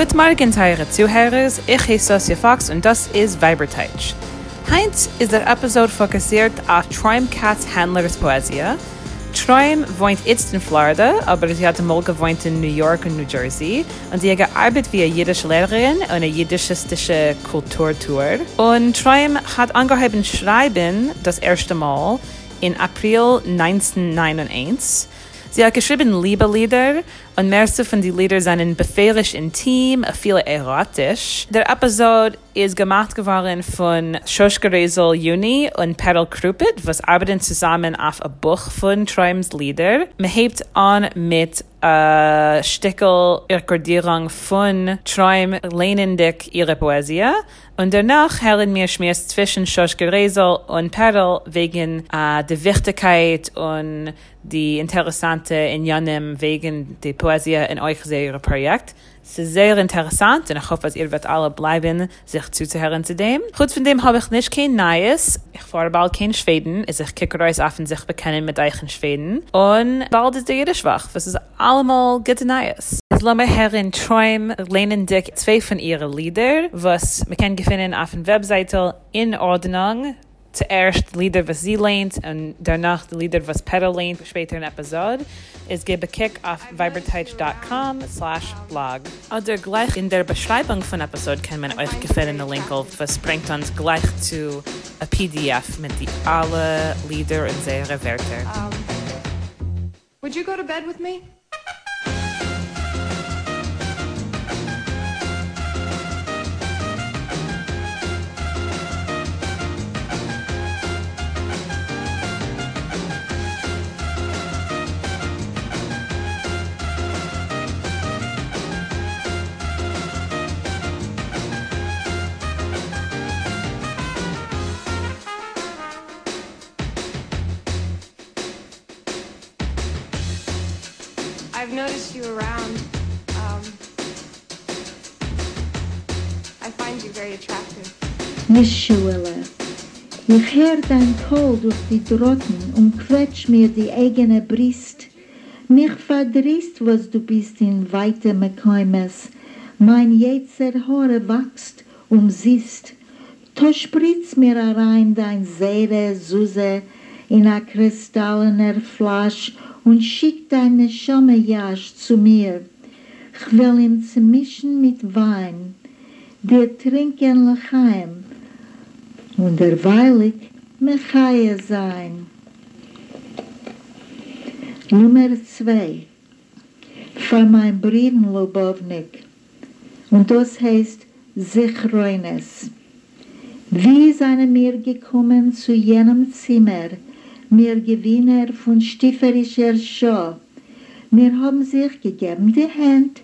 Guten Morgen, teure Zuhörers. Ich heiße Sosia Fox und das ist Weiberteich. Heinz ist der Episode fokussiert auf Troim Katz Handlers Poesie. Troim wohnt jetzt in Florida, aber sie hat mal gewohnt in New York und New Jersey. Und sie gearbeitet wie eine jüdische Lehrerin und eine jüdischistische Kulturtour. Und Troim hat angehoben schreiben das erste Mal in April 1991. Sie hat geschrieben Liebelieder und mehrere von den Liedern sind befehlisch intim, viele erotisch. Der Episode ist gemacht geworden von Shoshka Rezel Juni und Perl Krupit, was arbeiten zusammen auf ein Buch von Trium's Lieder. Man hebt an mit a Stickel Rekordierung von Trium lehnendig ihre Poesie und danach hören wir Schmiers zwischen Shoshka Rezel und Perl wegen uh, der Wichtigkeit und die interessante in Janem wegen der Poesie in euch sehr Projekt. Es ist sehr interessant und ich hoffe, dass ihr wird alle bleiben, sich zuzuhören zu dem. Gut von dem habe ich nicht kein Neues. Ich fahre bald kein Schweden, also ich kicke euch auf und sich bekennen mit euch in Schweden. Und bald ist der Jiddisch wach. Das ist allemal gute Neues. Es lassen wir hören Träum lehnen dick zwei von ihren Lieder, was wir können finden auf der Webseite in Ordnung zuerst die Lieder, was sie lehnt und danach die Lieder, was Pedal lehnt, später in Episode, ist gebe Kick auf viberteich.com slash blog. Oder gleich in der Beschreibung von Episode kann man euch gefällige Link auf, was bringt uns gleich zu a PDF mit die alle Lieder und ihre Wörter. Um, would you go to bed with me? I've you around. Um, I find you very attractive. Nischuele. Ich hör dein Kohl durch die Drotten und quetsch mir die eigene Brist. Mich verdrießt, was du bist in weite Mekäumes. Mein jetzer Haare wächst und siehst. To spritz mir rein dein Seere, Suse, in a kristallener Flasch und schick deine Schommejasch zu mir. Ich will ihm zu mischen mit Wein, dir trinken Lechaim und derweilig Mechaie sein. Nummer zwei von mein Briden Lubovnik und das heißt Sichroines. Wie seien wir gekommen zu jenem Zimmer, mir Gewinner von stifferischer Show. Mir haben sich gegeben die Hand,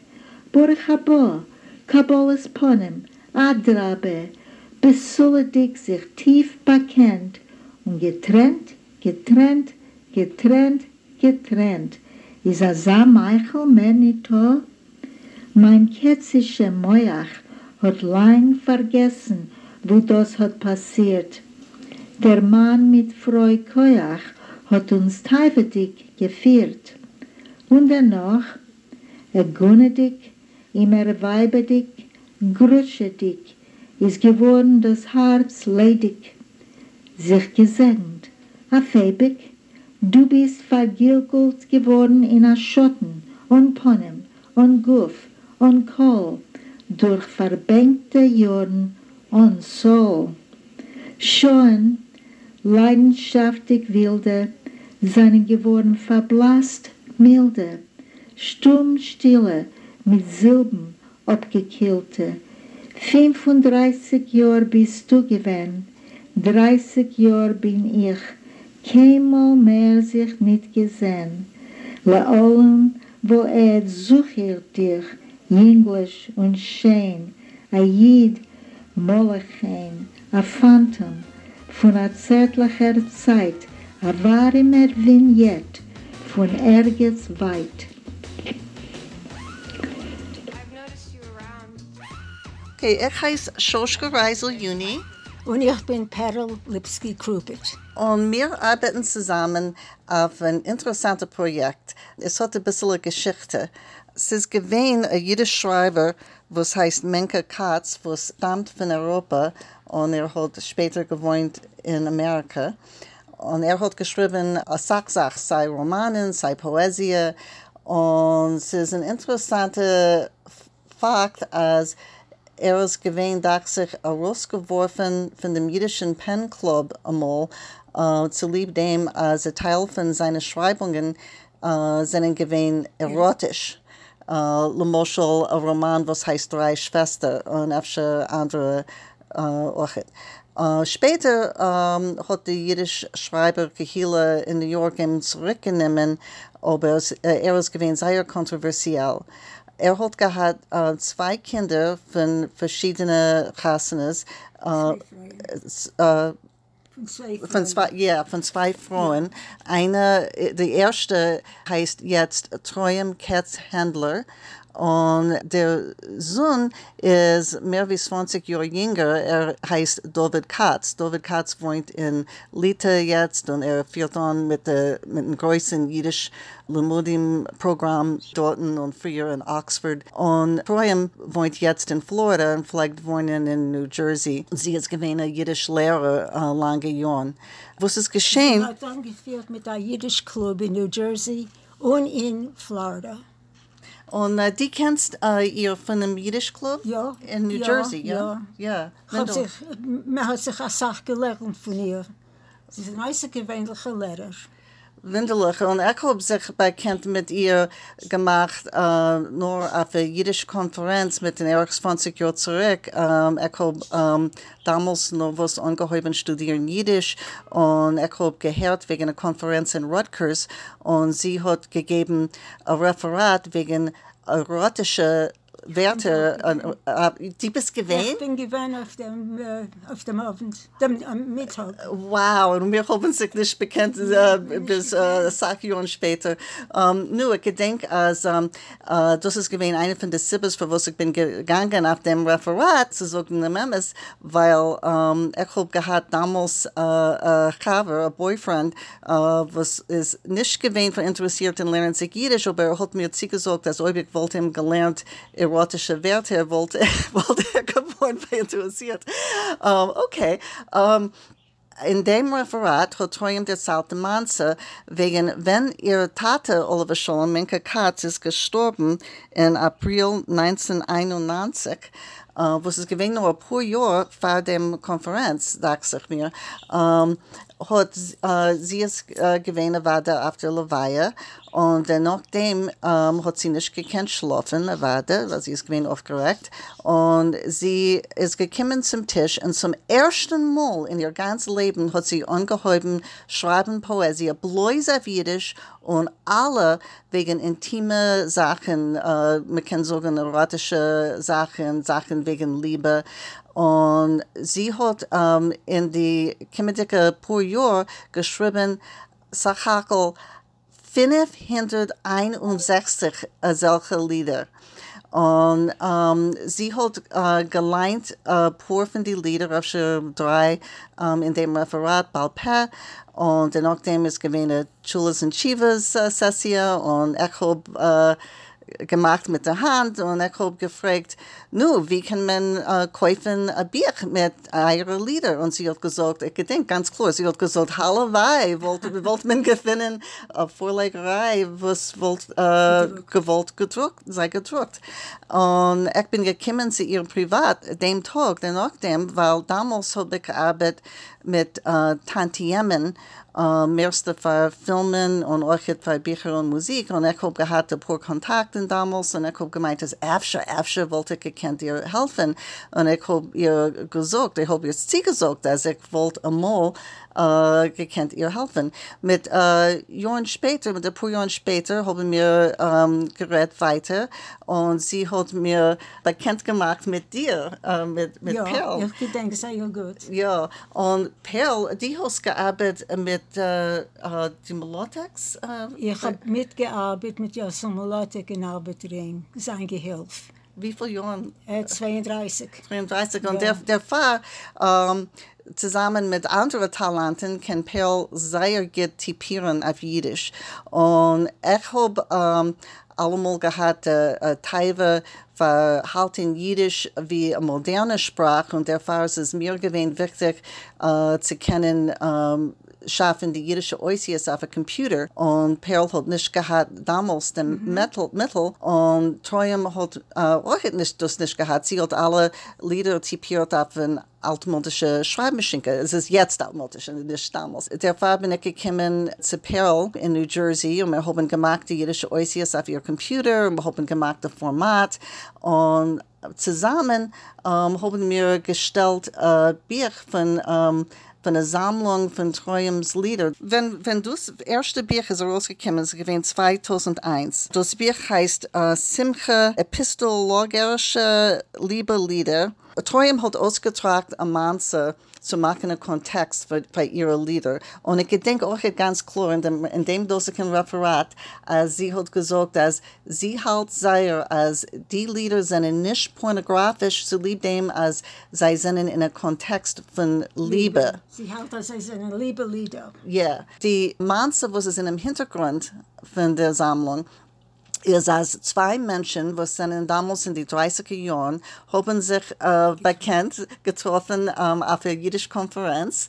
Baruch haba, Kabbalas Ponem, Adrabe, besuledig sich tief bekennt und getrennt, getrennt, getrennt, getrennt. Is a sa Michael Menito? Mein ketzische Moach hat lang vergessen, wo das hat passiert. Der Mann mit Freu Koyach hat uns teifedig geführt. Und danach, er gunnedig, immer weibedig, grutschedig, ist geworden das Herz ledig, sich gesegnet, a Fäbig, du bist vergilgelt geworden in a Schotten und Ponem und Guff und Kohl durch verbänkte Jorden und so. Schon leidenschaftlich wilde, seien geworden verblasst milde, stumm stille, mit Silben abgekillte. 35 Jahr bist du gewesen, 30 Jahr bin ich, keinmal mehr sich nicht gesehen. Le allem, wo er sucht dich, jünglisch und schön, a Jid, Molechein, a Phantom, von einer zärtlicher Zeit, a wahremer Vignette von Erges weit. Okay, ich heiße Shoshka Reisel Juni Und ich bin Perl Lipski-Krupit. und wir arbeiten zusammen auf ein interessantes Projekt. Es hat ein bisschen eine Geschichte. Es ist gewesen, ein jüdischer Schreiber was heißt Menke Katz, was stammt von Europa und er hat später gewohnt in Amerika. Und er hat geschrieben, a Sachsach, sei Romanen, sei Poesie. Und es ist ein interessanter Fakt, als er ist gewesen, dass sich herausgeworfen von dem jüdischen Pen Club einmal, äh, zu lieb dem, als ein Teil von seinen Schreibungen äh, sind gewesen erotisch. Uh, Lemoschel, ein Roman, was heißt Drei Schwestern und öfter andere äh, auch. Uh, später um, hat der jüdische Schreiber Kehila in New York ihn zurückgenommen, aber äh, er ist gewesen sehr kontroversiell. Er hat gehabt äh, zwei Kinder von verschiedenen Chassanes, äh, äh, Von zwei ja, von zwei Frauen. Eine, die erste heißt jetzt Troyem Katz Handler. Und der Sohn ist mehr wie 20 Jahre jünger. Er heißt David Katz. David Katz wohnt in Lita jetzt und er führt an mit, der, mit dem größten jüdisch Limudim-Programm dort und früher in Oxford. Und Troyem wohnt jetzt in Florida und vielleicht wohnen in New Jersey. Sie ist gewesen ein jüdisch Lehrer äh, lange Jahre. Was ist geschehen? hat angeführt mit einem Jiddisch Club in New Jersey und in Florida. Und äh, die kennst äh, ihr von dem Jiddisch Club? Ja, In New ja, Jersey, ja? ja. Ja. Hat sich, man hat sich eine Sache gelernt von ihr. Sie ist ein außergewöhnlicher Lehrer. Windelig. Und ich habe sich bekannt mit ihr gemacht, äh, nur auf einer jüdischen Konferenz mit den Eric 20 Jahren zurück. Ähm, ich ähm, damals noch was angehoben studieren Jiddisch und ich gehört wegen einer Konferenz in Rutgers und sie hat gegeben ein Referat wegen erotischer Werte. Äh, die bist Ich gewählt? bin gewesen auf dem, äh, auf dem Abend, dem, am Mittag. Wow, und wir haben sich nicht bekannt äh, bis äh, sechs Jahre später. Um, nur, ich denke, als, um, äh, das ist gewesen eine von den Sibbes, für was ich bin gegangen auf dem Referat zu sagen, Memes, weil um, ich habe gehabt damals äh, äh, Chaver, ein Boyfriend, äh, was ist nicht gewesen für interessiert in Lernen sich Jiddisch, aber er hat mir zugesagt, dass ich wollte ihm gelernt, erotische Werte, er wollte, wollte er geworden, interessiert. Um, okay, um, in dem Referat Troyem der Salte Manze wegen, wenn ihre Tate Oliver Scholem, Minka Katz, ist gestorben in April 1991, äh, was es gewesen nur ein paar Jahre vor dem Konferenz, dachte ich mir, ähm, hat äh, sie es äh, gewesen, war da auf der Levaya und äh, nachdem ähm, hat sie nicht gekannt schlafen, Nevada, weil sie ist gewesen aufgeregt und sie ist gekommen zum Tisch und zum ersten Mal in ihr ganzes Leben hat sie angehoben schreiben Poesie, bloß auf Jiddisch und alle wegen intime Sachen, äh, man kann sagen erotische Sachen, Sachen wegen Liebe und sie hat ähm, in die kommendicke paar Jahr geschrieben, Sachakel, 561 äh, solche Lieder. Und ähm, sie hat äh, geleint äh, paar von den Lieder, auf schon drei ähm, in dem Referat, Balpe. Und nachdem ist gewesen eine Chulas und Chivas äh, Session und ich habe äh, gemacht mit der Hand und ich habe gefragt, nu, wie kann man äh, kaufen ein Bier mit euren Lieder? Und sie hat gesagt, ich denke ganz klar, sie hat gesagt, Hallewei, wollte, wollte man gewinnen, eine Vorlegerei, was wollt, äh, gewollt gedruckt, sei gedruckt. Und ich bin gekommen zu ihr privat, dem Tag, den nachdem, weil damals habe ich gearbeitet mit äh, Tantiemen, äh, meiste für Filmen und auch für Bücher und Musik. Und ich habe gehabt ein paar Kontakte damals und ich habe gemeint, dass öfter, öfter wollte ich gekannt ihr helfen. Und ich habe ihr gesagt, ich habe ihr sie gesagt, dass ich wollte einmal äh, gekannt ihr helfen. Mit äh, Jahren später, mit ein paar Jahren später, haben wir ähm, geredet weiter und sie hat mir bekannt gemacht mit dir, äh, mit, mit ja, Perl. ich denke sehr gut. Ja, und Perl, die hast gearbeitet mit äh, äh, dem Latex? Äh, Ich habe mitgearbeitet mit Jason Molotek in Arbeitring, sein Gehilf. Wie viele Jahre? Er hat 32. 33. Und Ja. der, der ähm, zusammen mit anderen Talenten, kann Perl sehr gut typieren auf Jiddisch. Und ich habe ähm, allemal gehabt, äh, äh, Teive verhalten Jiddisch wie eine moderne Sprache und dafür ist es mir gewesen wichtig äh, zu kennen, ähm, schaffen die jüdische Oisies auf a Computer und Perl hat nicht gehabt damals den Mittel, Mittel und Troyam hat äh, auch nicht das nicht gehabt. Sie hat alle Lieder typiert auf eine altmodische Schreibmaschine. Es ist jetzt altmodisch, nicht damals. Der Fall bin ich gekommen zu Perl in New Jersey und wir haben gemacht die jüdische Oisies auf ihr Computer und wir haben gemacht das Format und zusammen ähm, haben wir gestellt äh, Bier von ähm, von einer Sammlung von Treuems Lieder. Wenn, wenn das erste Buch ist rausgekommen, ist gewesen 2001. Das Buch heißt äh, Simche Epistologische Liebelieder. Treuem hat ausgetragen am Manze zu machen einen Kontext für, für ihre Lieder. Und ich denke auch ganz klar in dem, in dem dosigen Referat, als sie hat gesagt, dass sie halt sehr, als die Lieder sind nicht pornografisch, so lieb dem, als sie sind in einem Kontext von Liebe. Sie hält das als eine liebe Lieder. Ja, die Manze, was ist in dem Hintergrund von der Sammlung, ist als zwei Menschen, was sind damals in die 30er Jahren, haben sich äh, bekannt, getroffen ähm, auf einer jüdischen Konferenz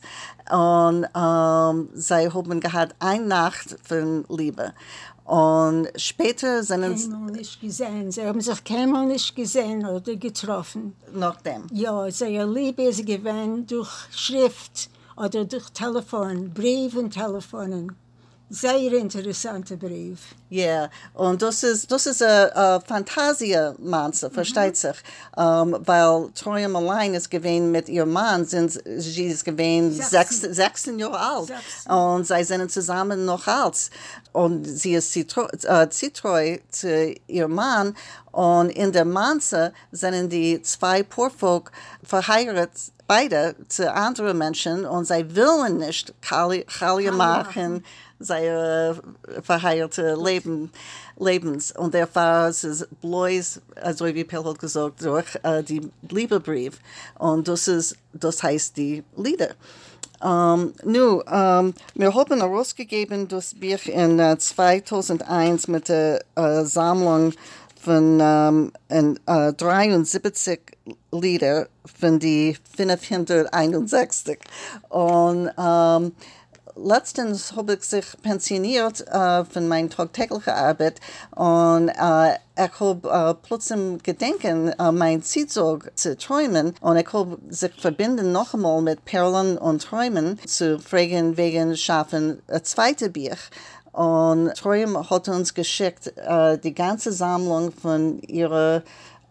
und ähm, sie haben gehabt eine Nacht von Liebe. Und später sind es Keinmal nicht gesehen. Sie haben sich keinmal nicht gesehen oder getroffen. nach dem. Ja, seine Liebe ist gewesen durch Schrift oder durch Telefon, Brief und Telefonen. Sehr interessanter Brief. Ja, und das ist, das ist eine Fantasie-Manze, versteht sich. Um, weil Torium allein ist gewesen mit ihrem Mann, sind, sie ist gewesen sechs, 16. 16 Jahre alt. 16. Und sie sind zusammen noch alt. Und sie ist zitro, äh, zitreu zu ihrem Mann. Und in der Manze sind die zwei Porfolk verheiratet, beide zu anderen Menschen. Und sie wollen nicht Kali, Kali machen seine verheiratete Leben, Lebens. Und Fall ist bloß, also wie Pell hat gesagt, durch äh, die Liebebrief. Und das, ist, das heißt die Lieder. Um, nu, um, wir haben herausgegeben das Buch in uh, 2001 mit der uh, Sammlung von um, in, uh, 73 Lieder von die 561. Und um, letztens habe ich sich pensioniert äh, von meiner tagtäglichen Arbeit und äh, ich habe äh, plötzlich gedenken, äh, mein Zielzug zu träumen und ich habe sich verbinden noch einmal mit Perlen und Träumen zu fragen wegen Schaffen ein zweites Buch. Und Träum hat uns geschickt äh, die ganze Sammlung von ihrer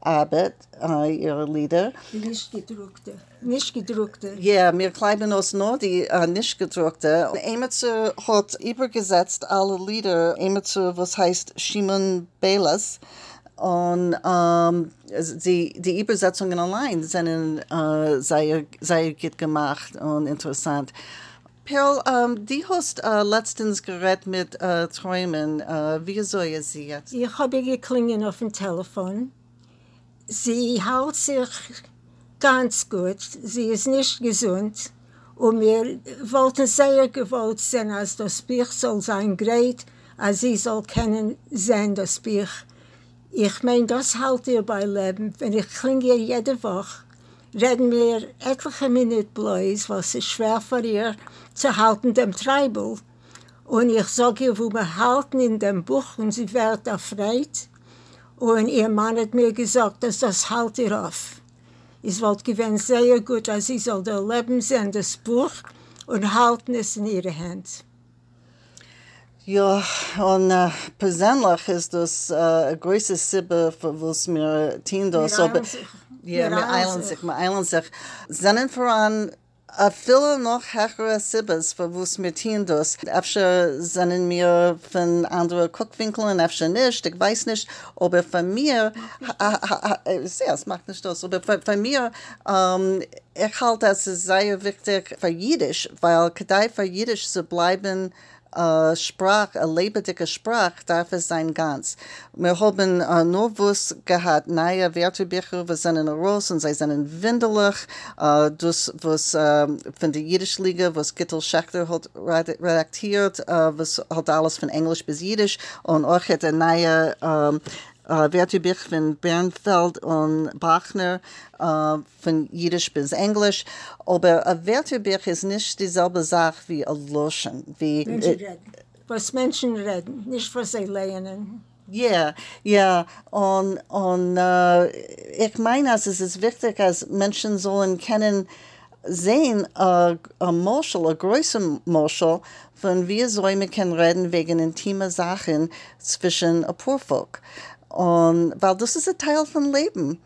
Arbeit, äh, ihre Lieder. Nicht gedruckte. Nicht gedruckte. Ja, wir kleiben uns nur die äh, nicht gedruckte. Emetze hat übergesetzt alle Lieder, Emetze, was heißt Shimon Belas. Und ähm, die, die Übersetzungen allein sind äh, sehr, sehr gut gemacht und interessant. Perl, ähm, die hast äh, letztens geredet mit äh, Träumen. Äh, wie soll ich sie jetzt? Ich habe geklingelt auf dem Telefon. Sie hält sich ganz gut. Sie ist nicht gesund. Und wir wollten sehr gewollt sein, als das Buch soll sein great, als sie soll kennen sein, das Buch. Ich meine, das hält ihr bei Leben. Wenn ich klinge jede Woche, reden wir etliche Minuten bloß, was ist schwer für ihr zu halten, dem Treibel. Und ich sage ihr, wo wir halten in dem Buch und sie wird erfreut. Und ihr Mann hat mir gesagt, dass das halt ihr auf. Es wird gewesen sehr gut, als sie soll der Leben sein, das Buch, und halten es in ihre Hand. Ja, und äh, persönlich ist das äh, eine große Sibbe, für was wir tun das. Wir eilen sich. Ja, Wir eilen sich. wir eilen sich. Sind voran viele noch höhere Sibbes, wir tun das. Efter sind wir von anderen Guckwinkeln, efter nicht, ich weiß nicht, aber von mir, ja, es macht nicht das, aber von, mir, ähm, ich halte ist sehr wichtig für Jiddisch, weil kadai für Jiddisch zu bleiben äh, Sprach, eine lebendige Sprach, darf es sein ganz. Wir haben äh, was gehabt, neue Wörterbücher, wir sind in raus und sie sind windelig. Äh, das, was äh, von der Jiddisch Liga, was Gittel Schachter hat red- redaktiert, äh, was hat alles von Englisch bis Jiddisch und auch hat eine neue ähm, äh, Wörterbuch von Bernfeld und Bachner äh, von Jiddisch bis Englisch. Aber ein Wörterbuch ist nicht dieselbe Sache wie ein Loschen. Wie, Menschen äh, reden. Was Menschen reden, nicht was sie lernen. ja, ja, und, und äh, ich meine, also es ist wichtig, dass Menschen sollen kennen, sehen, äh, ein Moschel, ein größer Moschel, von wie soll man können reden wegen intimer Sachen zwischen Volk. Und, weil das ist ein Teil von Leben.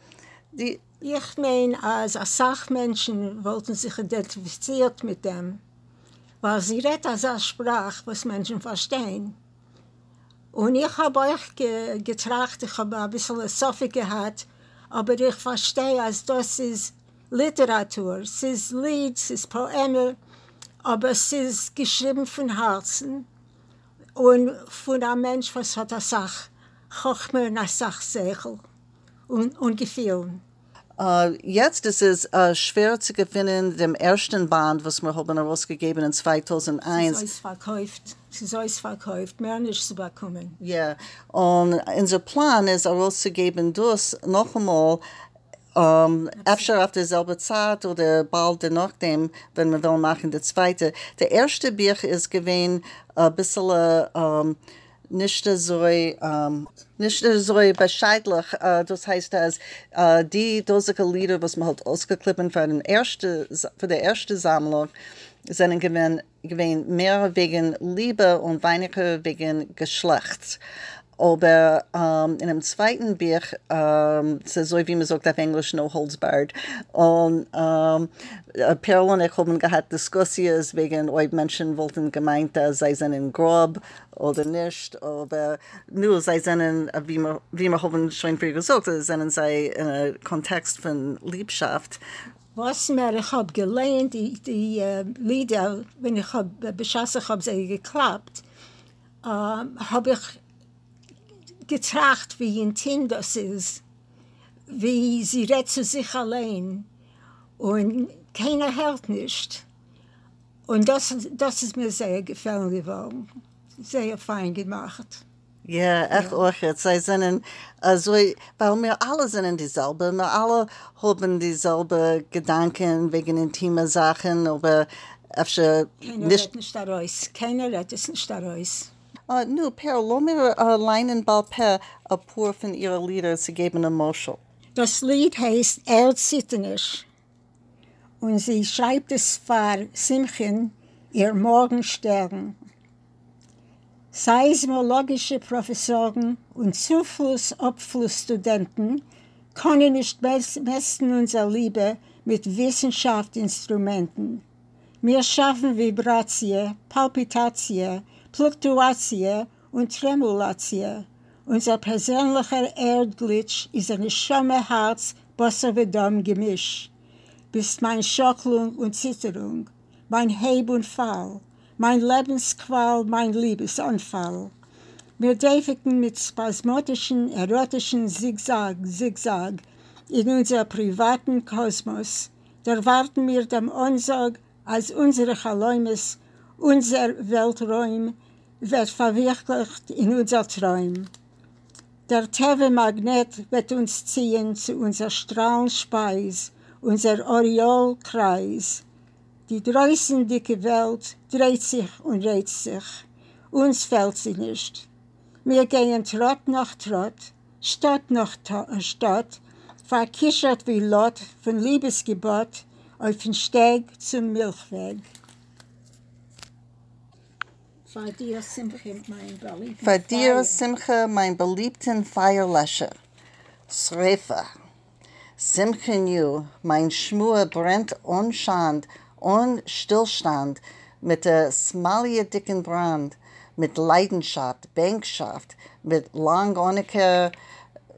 Die, Ich meine, als Sachmenschen wollten sich identifiziert mit dem, weil sie redet als eine Sprache, was Menschen verstehen. Und ich habe euch ge getracht, ich habe ein bisschen Sophie gehabt, aber ich verstehe, als das ist Literatur, es ist Lied, es ist Poeme, aber es ist geschrieben von Herzen und von einem Mensch, was hat eine Sache, Chochme und eine Sachsegel und, und Gefühl. äh, jetzt ist es äh, schwer zu gewinnen, dem ersten Band, was wir haben herausgegeben in Es ist 2001. alles verkauft. Es ist verkauft. Mehr nicht zu bekommen. Ja, und unser Plan ist herauszugeben, das noch einmal, ähm, öfter auf derselben Zeit oder bald nachdem, wenn wir will machen, der zweite. Der erste Buch ist gewesen ein bisschen ähm, nicht so, ähm, nicht so bescheidlich. Äh, das heißt, dass äh, die dosige Lieder, was man halt ausgeklippen für, für die erste Sammlung, sind gewesen, gewesen mehr wegen Liebe und weniger wegen Geschlecht. Aber ähm, in dem zweiten Buch, ähm, es ist so wie man sagt auf Englisch, no holds barred. Und ähm, äh, Perl und ich haben gehabt Diskussionen wegen, ob Menschen wollten gemeint, dass sie sind in Grob oder nicht. Aber nur, sie sind, in, äh, wie wir, wie haben schon früher gesagt, sie sie in einem Kontext von Liebschaft. Was mir, ich habe gelernt, die, die äh, Lieder, wenn ich hab, beschossen habe, sie geklappt, äh, habe ich getracht, wie intim das ist, wie sie redet zu sich allein und keiner hält nicht. Und das, das ist mir sehr gefallen geworden, sehr fein gemacht. Ja, echt auch jetzt. Sie sind also, weil wir alle sind dieselbe, wir alle haben dieselbe Gedanken wegen intimer Sachen, aber öfter Keiner nicht. redet nicht daraus, keiner redet nicht daraus. Uh, nu, Per, mir uh, leinen bald Per ein paar von ihren Lieder zu geben an Moschel. Das Lied heißt Er Zittenisch. Und sie schreibt es für Simchen, ihr Morgenstern. Seismologische Professoren und Zufluss-Abflussstudenten können nicht mes- messen unsere Liebe mit Wissenschaftsinstrumenten. Wir schaffen Vibratie, Palpitatie, Fluktuatie und Tremulatie. Unser persönlicher Erdglitsch ist ein schomme Herz, wie Damm Gemisch. Bist mein Schocklung und Zitterung, mein Heb und Fall, mein Lebensqual, mein Liebesanfall. Wir däfigten mit spasmotischen, erotischen Zigzag, Zigzag in unser privaten Kosmos. Da warten wir dem Unsag, als unsere Chaläumes, unser Welträum wird verwirklicht in unser Träum. Der Tewe-Magnet wird uns ziehen zu unserer Strahlenspeis, unser Oriolkreis. Die draußen dicke Welt dreht sich und reizt sich. Uns fällt sie nicht. Wir gehen Trott nach Trott, Stadt nach Ta- Stadt, verkichert wie Lot von Liebesgebot auf den Steg zum Milchweg. Für dir, Simchen, mein dir, beliebten Feierlöscher. Srefa. Simchenju, mein Schmur brennt unschand, unstillstand, mit der smalie dicken Brand, mit Leidenschaft, Bänkschaft, mit langoniger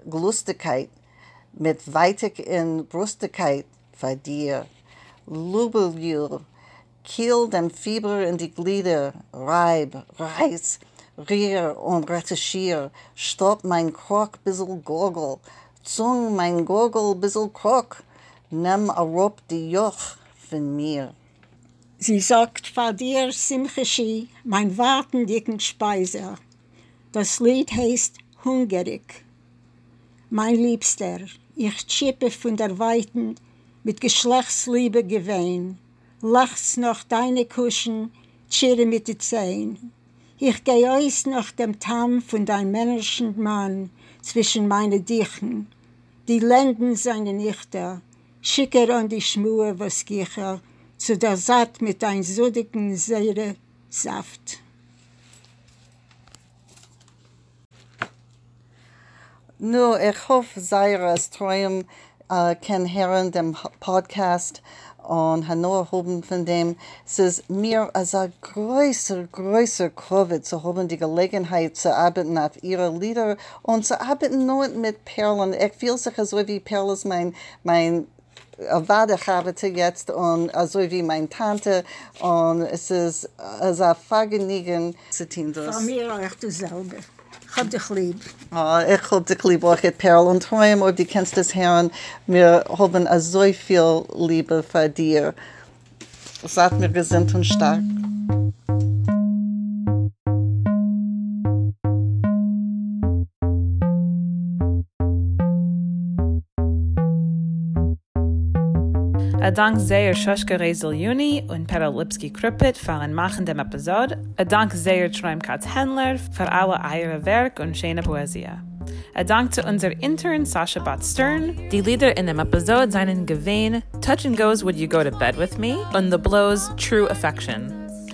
Glustigkeit, mit weitig in Brustigkeit für dir. Lubeljul, Kiel dem Fieber in die Glieder, reib, reiß, rier und retuschier, stopp mein Krok bissel Gurgel, zung mein Gurgel bissel Krok, nimm rup die Joch von mir. Sie sagt, vor dir, Simcheshi, mein wartendicken Speiser. Das Lied heißt Hungrig. Mein Liebster, ich chippe von der Weiten mit Geschlechtsliebe gewehen. Lachst noch deine Kuschen, chirre mit den Zehen. Ich geh aus nach dem Tamm von dein männischen Mann zwischen meine Dichen. Die Lenden seine Nichter, schicker an die Schmue, was gicher, zu der Satt mit dein suddigen Seere Saft. Nu, ich hoffe, Zaira's Träum äh, kann hören dem Podcast und Hanoi haben von dem. Es ist mir als ein größer, größer Covid zu haben die Gelegenheit zu arbeiten auf ihre Lieder und zu arbeiten nur mit Perlen. Ich fühle sich so wie Perlen ist mein, mein Vaterchavete jetzt und also wie meine Tante und es als ein Vergnügen zu tun. das. Von mir auch selber. Ich hab dich lieb. Ah, ich hab dich lieb, auch Perl und Träum, ob du kennst das hören. Wir haben a so viel Liebe für dir. Seid mir gesund und stark. Dank zeer Shoshka Rezel Juni und Perl Lipski Krupit für Machen dem Episode. A dank zeer Träumkatz Händler für alle eure Werk und schöne Poesie. A dank zu unser Intern Sasha Bot Stern. Die Lieder in dem Episode seinen gewähn Touch and Goes Would You Go to Bed With Me und The Blows True Affection.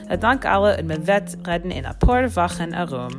A dank alle und mit Wett reden in a paar Wochen a Rum.